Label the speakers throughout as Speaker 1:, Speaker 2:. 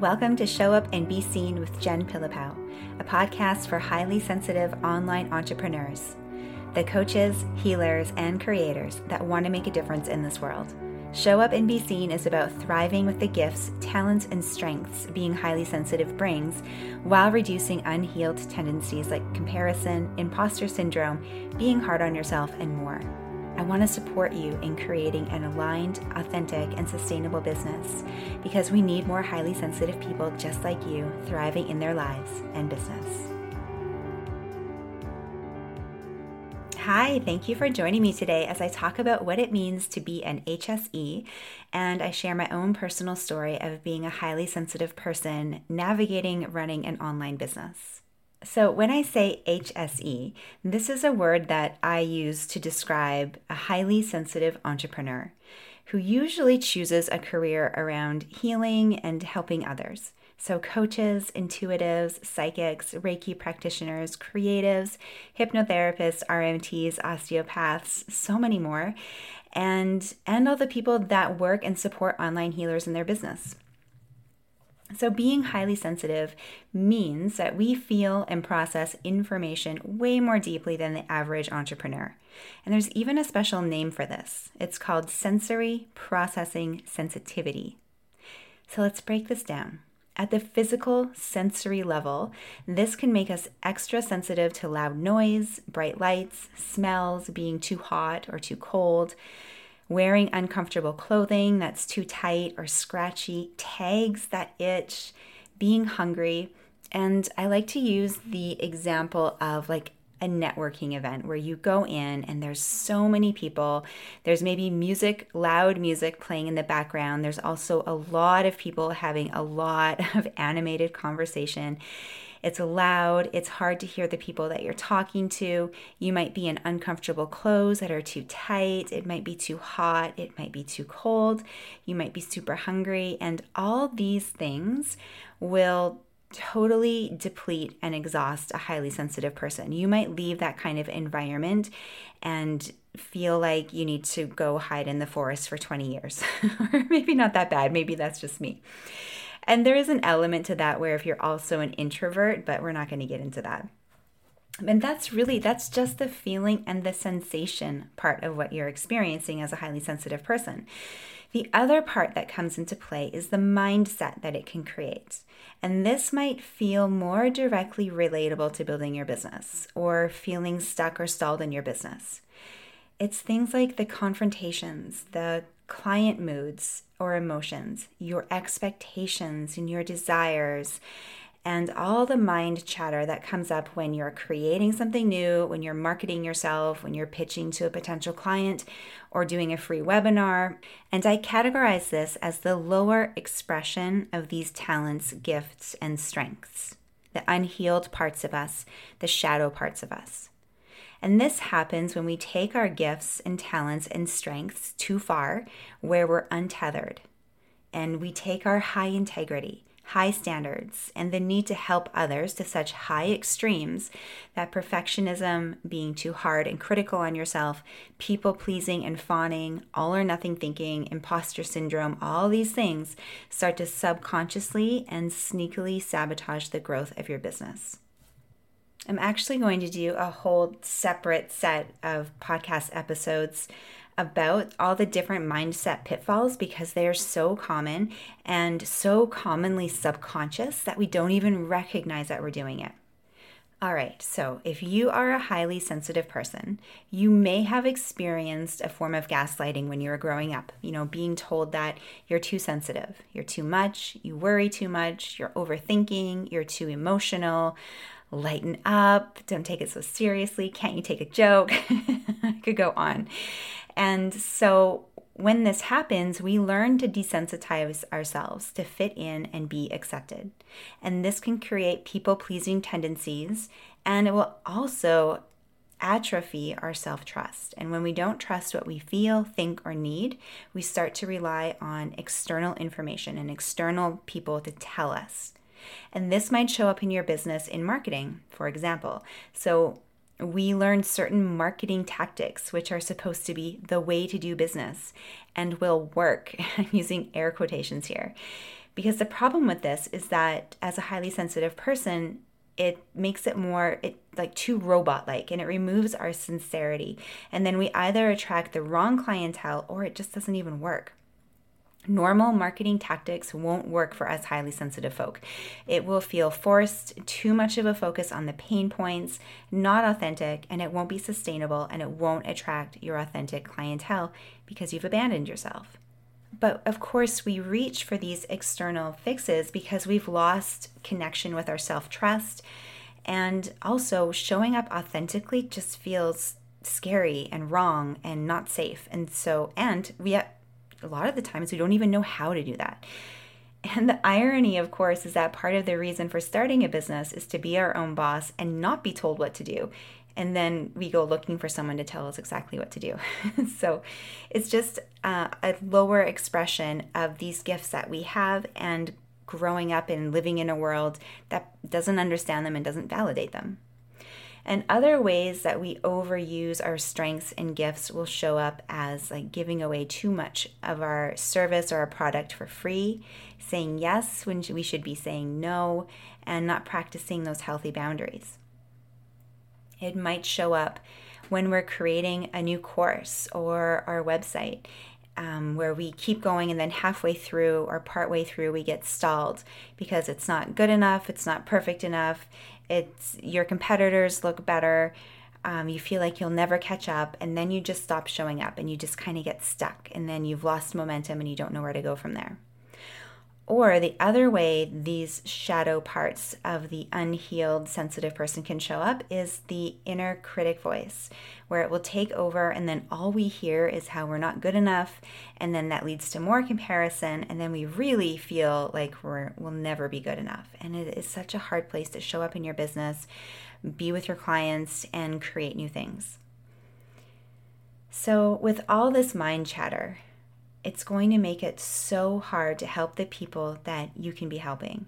Speaker 1: Welcome to Show Up and Be Seen with Jen Pillipow, a podcast for highly sensitive online entrepreneurs, the coaches, healers, and creators that want to make a difference in this world. Show Up and Be Seen is about thriving with the gifts, talents, and strengths being highly sensitive brings while reducing unhealed tendencies like comparison, imposter syndrome, being hard on yourself, and more. I want to support you in creating an aligned, authentic, and sustainable business because we need more highly sensitive people just like you thriving in their lives and business. Hi, thank you for joining me today as I talk about what it means to be an HSE and I share my own personal story of being a highly sensitive person navigating running an online business. So, when I say HSE, this is a word that I use to describe a highly sensitive entrepreneur who usually chooses a career around healing and helping others. So, coaches, intuitives, psychics, Reiki practitioners, creatives, hypnotherapists, RMTs, osteopaths, so many more, and, and all the people that work and support online healers in their business. So, being highly sensitive means that we feel and process information way more deeply than the average entrepreneur. And there's even a special name for this it's called sensory processing sensitivity. So, let's break this down. At the physical sensory level, this can make us extra sensitive to loud noise, bright lights, smells, being too hot or too cold wearing uncomfortable clothing that's too tight or scratchy, tags that itch, being hungry. And I like to use the example of like a networking event where you go in and there's so many people. There's maybe music, loud music playing in the background. There's also a lot of people having a lot of animated conversation. It's loud, it's hard to hear the people that you're talking to. You might be in uncomfortable clothes that are too tight, it might be too hot, it might be too cold, you might be super hungry, and all these things will totally deplete and exhaust a highly sensitive person. You might leave that kind of environment and feel like you need to go hide in the forest for 20 years. or maybe not that bad, maybe that's just me. And there is an element to that where if you're also an introvert, but we're not going to get into that. And that's really, that's just the feeling and the sensation part of what you're experiencing as a highly sensitive person. The other part that comes into play is the mindset that it can create. And this might feel more directly relatable to building your business or feeling stuck or stalled in your business. It's things like the confrontations, the client moods or emotions, your expectations and your desires, and all the mind chatter that comes up when you're creating something new, when you're marketing yourself, when you're pitching to a potential client, or doing a free webinar. And I categorize this as the lower expression of these talents, gifts, and strengths, the unhealed parts of us, the shadow parts of us. And this happens when we take our gifts and talents and strengths too far, where we're untethered. And we take our high integrity, high standards, and the need to help others to such high extremes that perfectionism, being too hard and critical on yourself, people pleasing and fawning, all or nothing thinking, imposter syndrome, all these things start to subconsciously and sneakily sabotage the growth of your business. I'm actually going to do a whole separate set of podcast episodes about all the different mindset pitfalls because they are so common and so commonly subconscious that we don't even recognize that we're doing it. All right, so if you are a highly sensitive person, you may have experienced a form of gaslighting when you were growing up. You know, being told that you're too sensitive, you're too much, you worry too much, you're overthinking, you're too emotional, lighten up, don't take it so seriously, can't you take a joke? I could go on. And so when this happens, we learn to desensitize ourselves to fit in and be accepted. And this can create people pleasing tendencies and it will also atrophy our self trust. And when we don't trust what we feel, think, or need, we start to rely on external information and external people to tell us. And this might show up in your business in marketing, for example. So, we learn certain marketing tactics, which are supposed to be the way to do business and will work. I'm using air quotations here. Because the problem with this is that as a highly sensitive person, it makes it more it like too robot like and it removes our sincerity and then we either attract the wrong clientele or it just doesn't even work Normal marketing tactics won't work for us highly sensitive folk. It will feel forced, too much of a focus on the pain points, not authentic, and it won't be sustainable and it won't attract your authentic clientele because you've abandoned yourself. But of course, we reach for these external fixes because we've lost connection with our self trust. And also, showing up authentically just feels scary and wrong and not safe. And so, and we, a lot of the times, we don't even know how to do that. And the irony, of course, is that part of the reason for starting a business is to be our own boss and not be told what to do and then we go looking for someone to tell us exactly what to do. so it's just uh, a lower expression of these gifts that we have and growing up and living in a world that doesn't understand them and doesn't validate them. And other ways that we overuse our strengths and gifts will show up as like giving away too much of our service or our product for free, saying yes when we should be saying no, and not practicing those healthy boundaries. It might show up when we're creating a new course or our website. Um, where we keep going and then halfway through or partway through we get stalled because it's not good enough, it's not perfect enough, it's your competitors look better, um, you feel like you'll never catch up, and then you just stop showing up and you just kind of get stuck, and then you've lost momentum and you don't know where to go from there. Or the other way these shadow parts of the unhealed sensitive person can show up is the inner critic voice, where it will take over, and then all we hear is how we're not good enough, and then that leads to more comparison, and then we really feel like we're, we'll never be good enough. And it is such a hard place to show up in your business, be with your clients, and create new things. So, with all this mind chatter, it's going to make it so hard to help the people that you can be helping.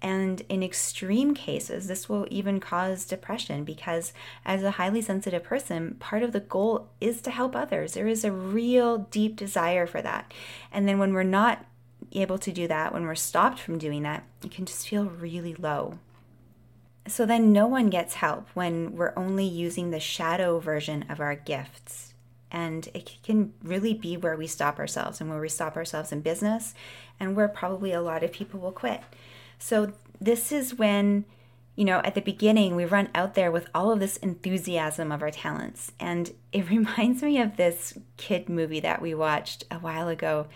Speaker 1: And in extreme cases, this will even cause depression because, as a highly sensitive person, part of the goal is to help others. There is a real deep desire for that. And then when we're not able to do that, when we're stopped from doing that, it can just feel really low. So then no one gets help when we're only using the shadow version of our gifts and it can really be where we stop ourselves and where we stop ourselves in business and where probably a lot of people will quit. So, this is when, you know, at the beginning, we run out there with all of this enthusiasm of our talents. And it reminds me of this kid movie that we watched a while ago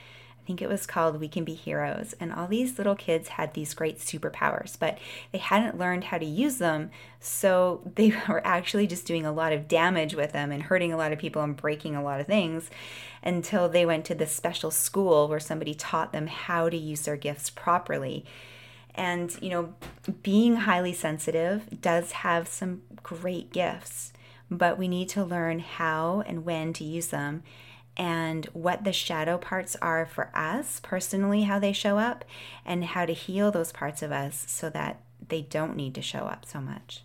Speaker 1: I think it was called We Can Be Heroes. And all these little kids had these great superpowers, but they hadn't learned how to use them. So they were actually just doing a lot of damage with them and hurting a lot of people and breaking a lot of things until they went to this special school where somebody taught them how to use their gifts properly. And, you know, being highly sensitive does have some great gifts, but we need to learn how and when to use them and what the shadow parts are for us personally, how they show up, and how to heal those parts of us so that they don't need to show up so much.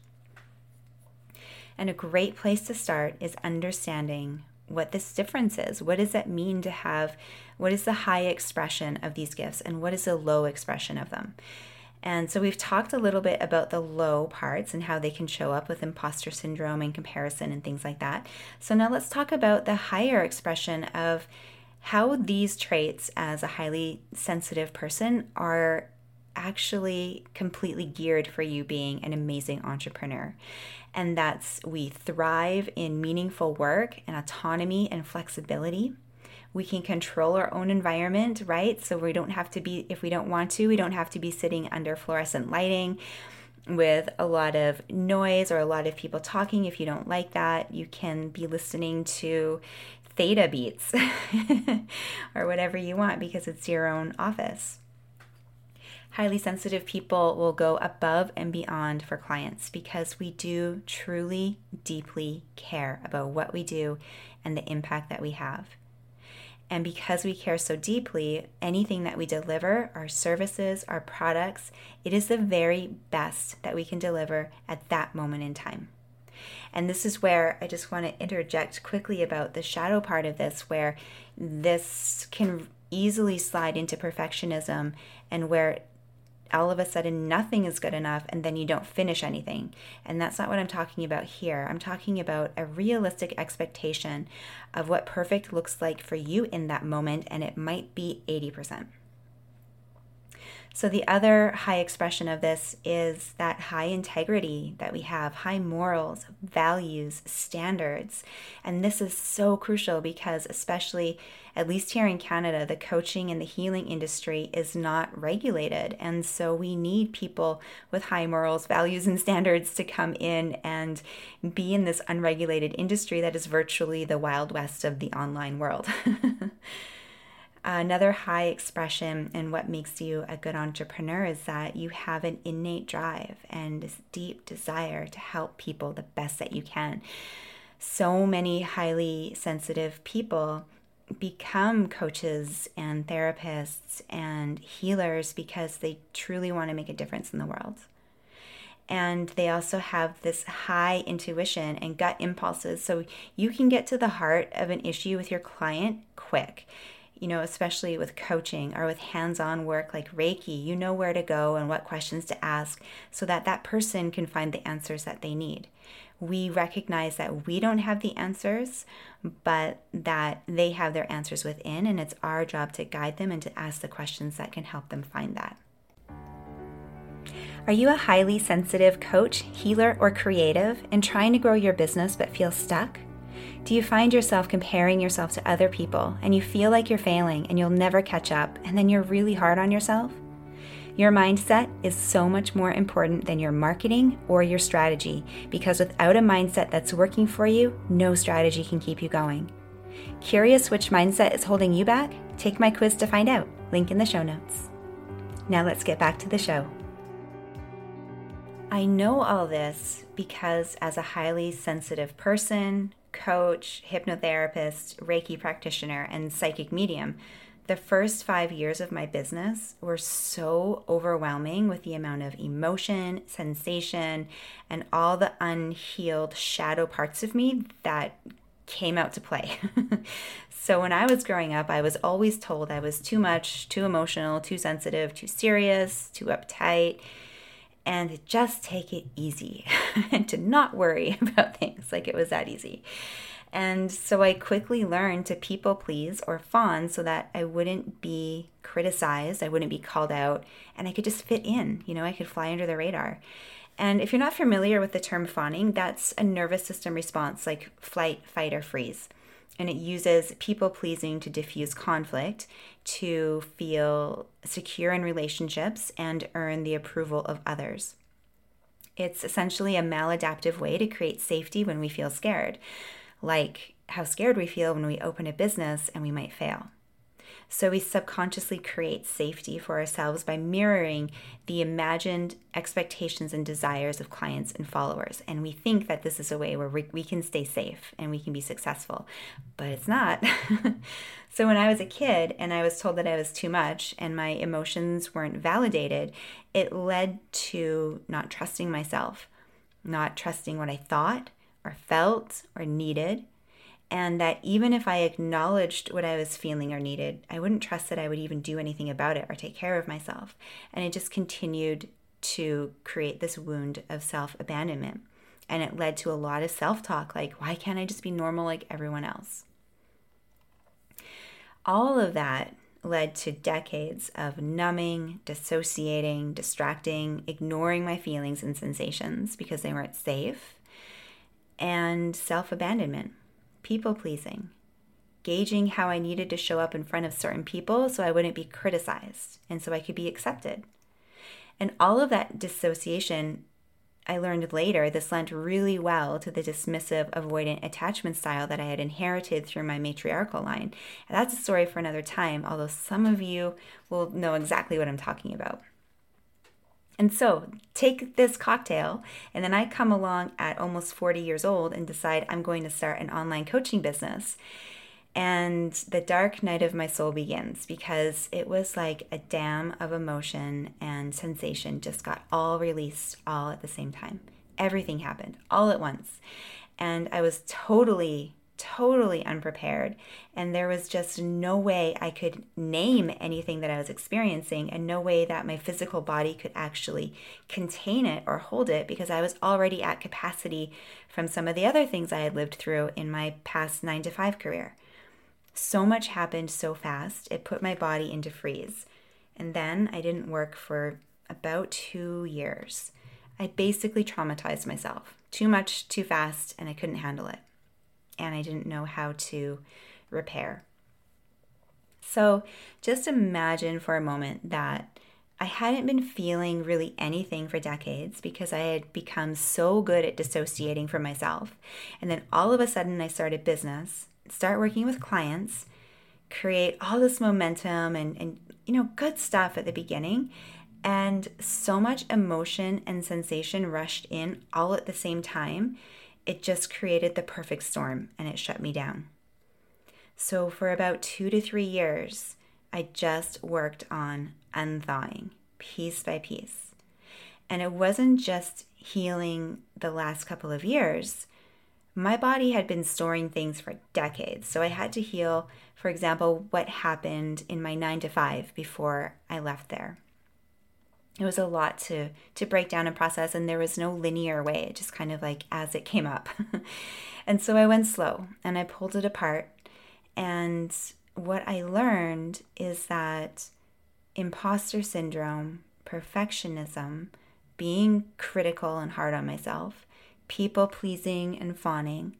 Speaker 1: And a great place to start is understanding what this difference is. What does it mean to have, what is the high expression of these gifts, and what is the low expression of them? And so we've talked a little bit about the low parts and how they can show up with imposter syndrome and comparison and things like that. So now let's talk about the higher expression of how these traits as a highly sensitive person are actually completely geared for you being an amazing entrepreneur. And that's we thrive in meaningful work and autonomy and flexibility. We can control our own environment, right? So we don't have to be, if we don't want to, we don't have to be sitting under fluorescent lighting with a lot of noise or a lot of people talking. If you don't like that, you can be listening to theta beats or whatever you want because it's your own office. Highly sensitive people will go above and beyond for clients because we do truly, deeply care about what we do and the impact that we have. And because we care so deeply, anything that we deliver, our services, our products, it is the very best that we can deliver at that moment in time. And this is where I just want to interject quickly about the shadow part of this, where this can easily slide into perfectionism and where all of a sudden nothing is good enough and then you don't finish anything. And that's not what I'm talking about here. I'm talking about a realistic expectation of what perfect looks like for you in that moment, and it might be 80%. So, the other high expression of this is that high integrity that we have, high morals, values, standards. And this is so crucial because, especially at least here in Canada, the coaching and the healing industry is not regulated. And so, we need people with high morals, values, and standards to come in and be in this unregulated industry that is virtually the wild west of the online world. Another high expression in what makes you a good entrepreneur is that you have an innate drive and this deep desire to help people the best that you can. So many highly sensitive people become coaches and therapists and healers because they truly want to make a difference in the world. And they also have this high intuition and gut impulses. So you can get to the heart of an issue with your client quick you know, especially with coaching or with hands on work like Reiki, you know where to go and what questions to ask so that that person can find the answers that they need. We recognize that we don't have the answers, but that they have their answers within, and it's our job to guide them and to ask the questions that can help them find that. Are you a highly sensitive coach, healer, or creative and trying to grow your business but feel stuck? Do you find yourself comparing yourself to other people and you feel like you're failing and you'll never catch up and then you're really hard on yourself? Your mindset is so much more important than your marketing or your strategy because without a mindset that's working for you, no strategy can keep you going. Curious which mindset is holding you back? Take my quiz to find out. Link in the show notes. Now let's get back to the show. I know all this because, as a highly sensitive person, coach, hypnotherapist, Reiki practitioner, and psychic medium, the first five years of my business were so overwhelming with the amount of emotion, sensation, and all the unhealed shadow parts of me that came out to play. so when I was growing up, I was always told I was too much, too emotional, too sensitive, too serious, too uptight and just take it easy and to not worry about things like it was that easy. And so I quickly learned to people please or fawn so that I wouldn't be criticized, I wouldn't be called out, and I could just fit in. You know, I could fly under the radar. And if you're not familiar with the term fawning, that's a nervous system response like flight, fight, or freeze and it uses people pleasing to diffuse conflict to feel secure in relationships and earn the approval of others. It's essentially a maladaptive way to create safety when we feel scared, like how scared we feel when we open a business and we might fail. So we subconsciously create safety for ourselves by mirroring the imagined expectations and desires of clients and followers. And we think that this is a way where we, we can stay safe and we can be successful, but it's not. so when I was a kid and I was told that I was too much and my emotions weren't validated, it led to not trusting myself, not trusting what I thought or felt or needed and that even if I acknowledged what I was feeling or needed, I wouldn't trust that I would even do anything about it or take care of myself. And it just continued to create this wound of self abandonment. And it led to a lot of self talk like, why can't I just be normal like everyone else? All of that led to decades of numbing, dissociating, distracting, ignoring my feelings and sensations because they weren't safe, and self abandonment people pleasing, gauging how I needed to show up in front of certain people so I wouldn't be criticized and so I could be accepted. And all of that dissociation, I learned later, this lent really well to the dismissive, avoidant attachment style that I had inherited through my matriarchal line. And that's a story for another time, although some of you will know exactly what I'm talking about. And so take this cocktail, and then I come along at almost 40 years old and decide I'm going to start an online coaching business. And the dark night of my soul begins because it was like a dam of emotion and sensation just got all released all at the same time. Everything happened all at once. And I was totally totally unprepared. And there was just no way I could name anything that I was experiencing, and no way that my physical body could actually contain it or hold it because I was already at capacity from some of the other things I had lived through in my past nine to five career. So much happened so fast, it put my body into freeze. And then I didn't work for about two years. I basically traumatized myself too much, too fast, and I couldn't handle it and I didn't know how to repair. So just imagine for a moment that I hadn't been feeling really anything for decades because I had become so good at dissociating from myself. And then all of a sudden, I started business, start working with clients, create all this momentum and, and you know, good stuff at the beginning. And so much emotion and sensation rushed in all at the same time it just created the perfect storm and it shut me down. So, for about two to three years, I just worked on unthawing piece by piece. And it wasn't just healing the last couple of years. My body had been storing things for decades. So I had to heal, for example, what happened in my nine to five before I left there it was a lot to to break down and process and there was no linear way. It just kind of like as it came up. And so i went slow and i pulled it apart. And what i learned is that imposter syndrome perfectionism being critical and hard on myself people pleasing and fawning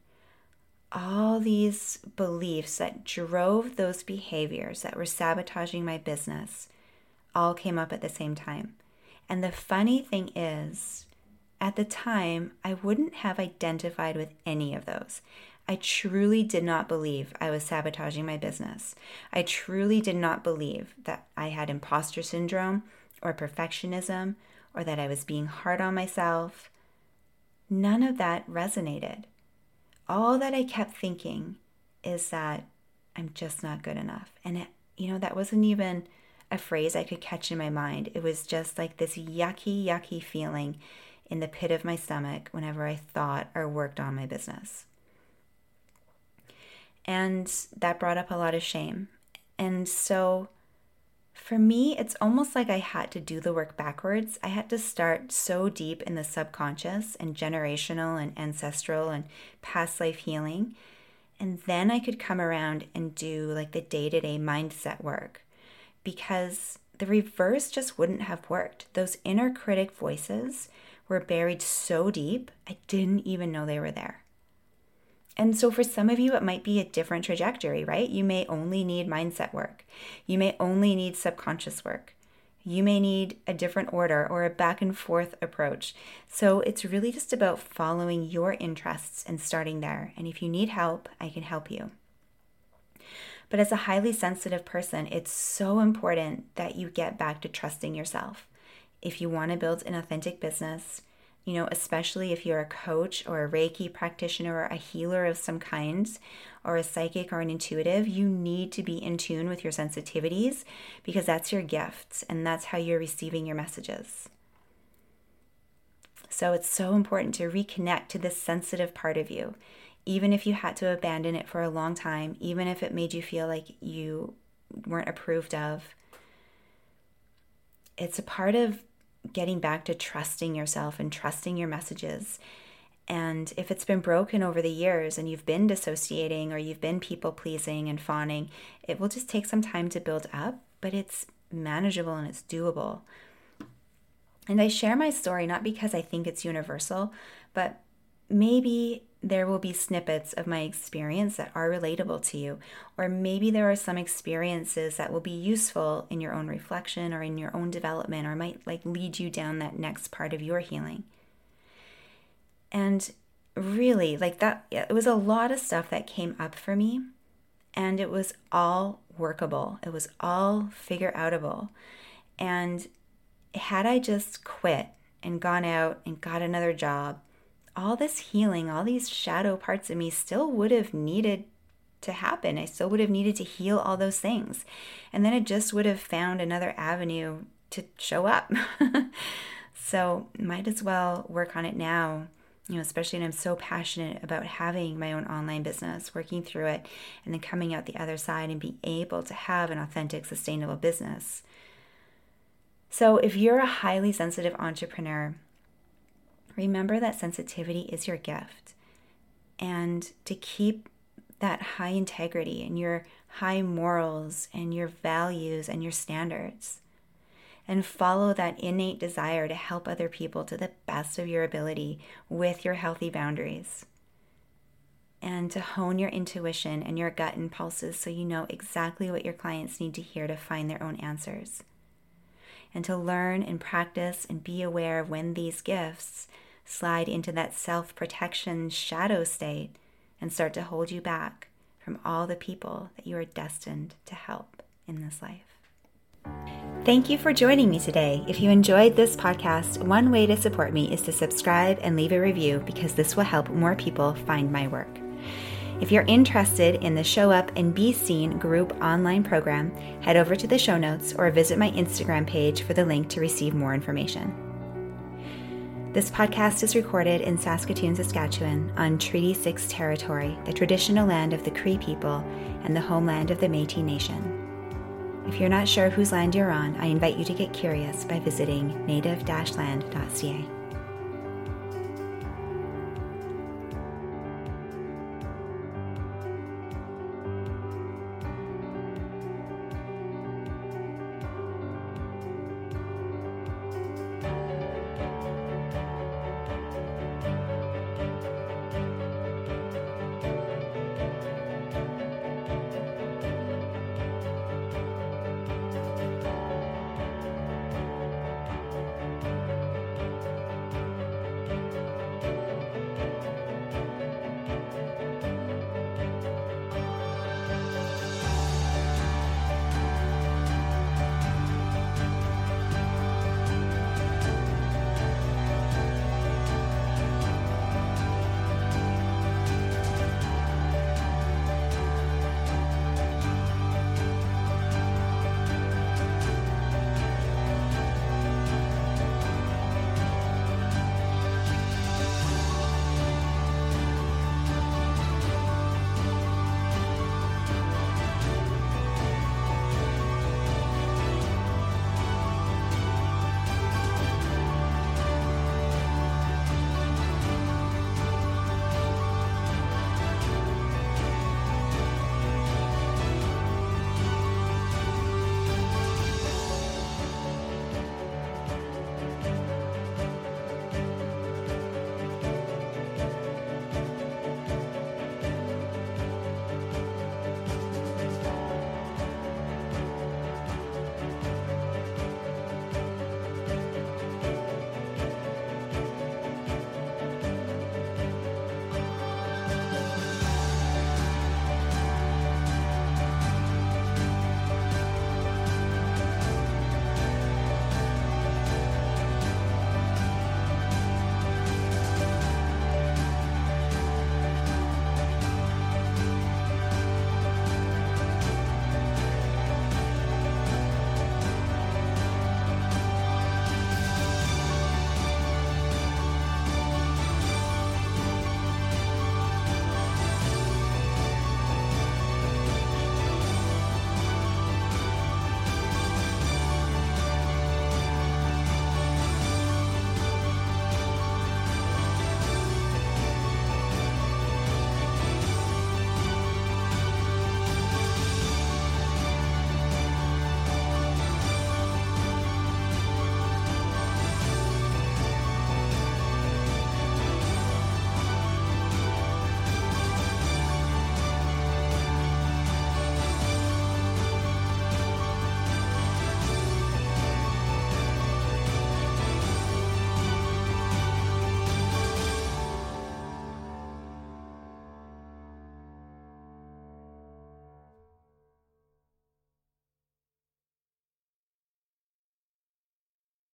Speaker 1: all these beliefs that drove those behaviors that were sabotaging my business all came up at the same time and the funny thing is, at the time, I wouldn't have identified with any of those. I truly did not believe I was sabotaging my business. I truly did not believe that I had imposter syndrome or perfectionism or that I was being hard on myself. None of that resonated. All that I kept thinking is that I'm just not good enough. And it, you know, that wasn't even a phrase I could catch in my mind. It was just like this yucky, yucky feeling in the pit of my stomach whenever I thought or worked on my business. And that brought up a lot of shame. And so for me, it's almost like I had to do the work backwards. I had to start so deep in the subconscious and generational and ancestral and past life healing. And then I could come around and do like the day to day mindset work because the reverse just wouldn't have worked. Those inner critic voices were buried so deep, I didn't even know they were there. And so, for some of you, it might be a different trajectory, right? You may only need mindset work. You may only need subconscious work. You may need a different order or a back and forth approach. So, it's really just about following your interests and starting there. And if you need help, I can help you. But as a highly sensitive person, it's so important that you get back to trusting yourself. If you want to build an authentic business, you know, especially if you're a coach or a Reiki practitioner or a healer of some kind, or a psychic or an intuitive, you need to be in tune with your sensitivities because that's your gift and that's how you're receiving your messages. So it's so important to reconnect to this sensitive part of you even if you had to abandon it for a long time, even if it made you feel like you weren't approved of, it's a part of getting back to trusting yourself and trusting your messages. And if it's been broken over the years and you've been dissociating or you've been people pleasing and fawning, it will just take some time to build up, but it's manageable and it's doable. And I share my story not because I think it's universal, but maybe there will be snippets of my experience that are relatable to you, or maybe there are some experiences that will be useful in your own reflection or in your own development, or might like lead you down that next part of your healing. And really, like that, it was a lot of stuff that came up for me, and it was all workable, it was all figure outable. And had I just quit and gone out and got another job all this healing, all these shadow parts of me still would have needed to happen. I still would have needed to heal all those things. And then it just would have found another avenue to show up. so, might as well work on it now you know, especially when I'm so passionate about having my own online business, working through it, and then coming out the other side and being able to have an authentic, sustainable business. So, if you're a highly sensitive entrepreneur, remember that sensitivity is your gift. And to keep that high integrity and your high morals and your values and your standards and follow that innate desire to help other people to the best of your ability with your healthy boundaries. And to hone your intuition and your gut impulses so you know exactly what your clients need to hear to find their own answers. And to learn and practice and be aware of when these gifts slide into that self protection shadow state and start to hold you back from all the people that you are destined to help in this life. Thank you for joining me today. If you enjoyed this podcast, one way to support me is to subscribe and leave a review because this will help more people find my work. If you're interested in the Show Up and Be Seen group online program, head over to the show notes or visit my Instagram page for the link to receive more information. This podcast is recorded in Saskatoon, Saskatchewan, on Treaty 6 territory, the traditional land of the Cree people and the homeland of the Metis Nation. If you're not sure whose land you're on, I invite you to get curious by visiting native-land.ca.